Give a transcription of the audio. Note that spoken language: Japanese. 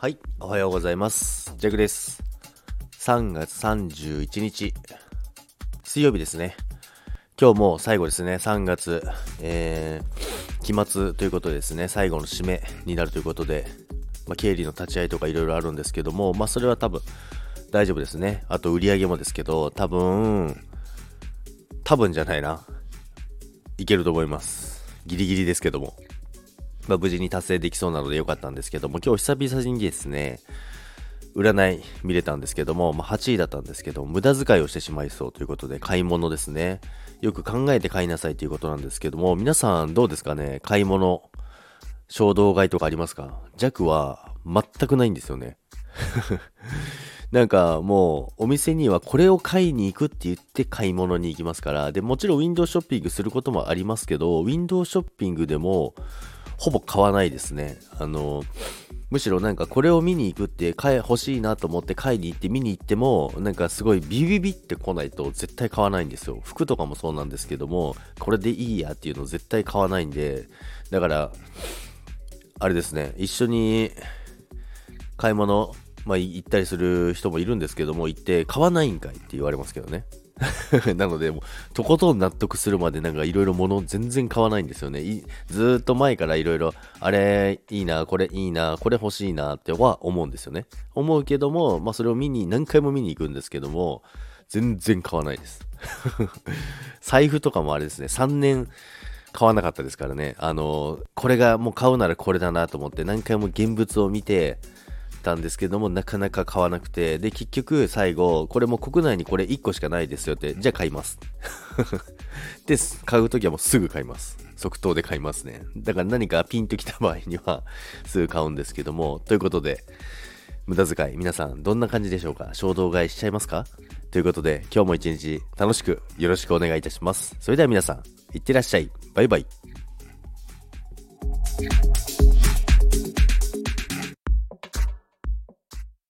はい、おはようございます。ジャグです。3月31日、水曜日ですね。今日も最後ですね、3月、えー、期末ということでですね、最後の締めになるということで、まあ、経理の立ち会いとかいろいろあるんですけども、まあ、それは多分大丈夫ですね。あと売り上げもですけど、多分、多分じゃないな。いけると思います。ギリギリですけども。まあ、無事に達成できそうなのでよかったんですけども、今日久々にですね、占い見れたんですけども、まあ、8位だったんですけど、無駄遣いをしてしまいそうということで、買い物ですね。よく考えて買いなさいということなんですけども、皆さんどうですかね買い物、衝動買いとかありますか？弱は全くないんですよね。なんかもうお店にはこれを買いに行くって言って買い物に行きますから、で、もちろんウィンドウショッピングすることもありますけど、ウィンドウショッピングでもほぼ買わないですね。あの、むしろなんかこれを見に行くって買え欲しいなと思って買いに行って見に行ってもなんかすごいビビビって来ないと絶対買わないんですよ。服とかもそうなんですけどもこれでいいやっていうの絶対買わないんでだからあれですね。一緒に買い物まあ行ったりする人もいるんですけども行って買わないんかいって言われますけどね。なので、もう、とことん納得するまで、なんかいろいろ物全然買わないんですよね。ずっと前からいろいろ、あれいいな、これいいな、これ欲しいなっては思うんですよね。思うけども、まあそれを見に、何回も見に行くんですけども、全然買わないです。財布とかもあれですね、3年買わなかったですからね。あの、これがもう買うならこれだなと思って、何回も現物を見て、たんですけどもなかなか買わなくて。で結局最後これも国内にこれ1個しかないですよってじゃあ買います。で買う時はもうすぐ買います。即答で買いますね。だから何かピンときた場合には すぐ買うんですけども。ということで無駄遣い皆さんどんな感じでしょうか？衝動買いしちゃいますか？ということで今日も一日楽しくよろしくお願いいたします。それでは皆さんいってらっしゃい。バイバイ。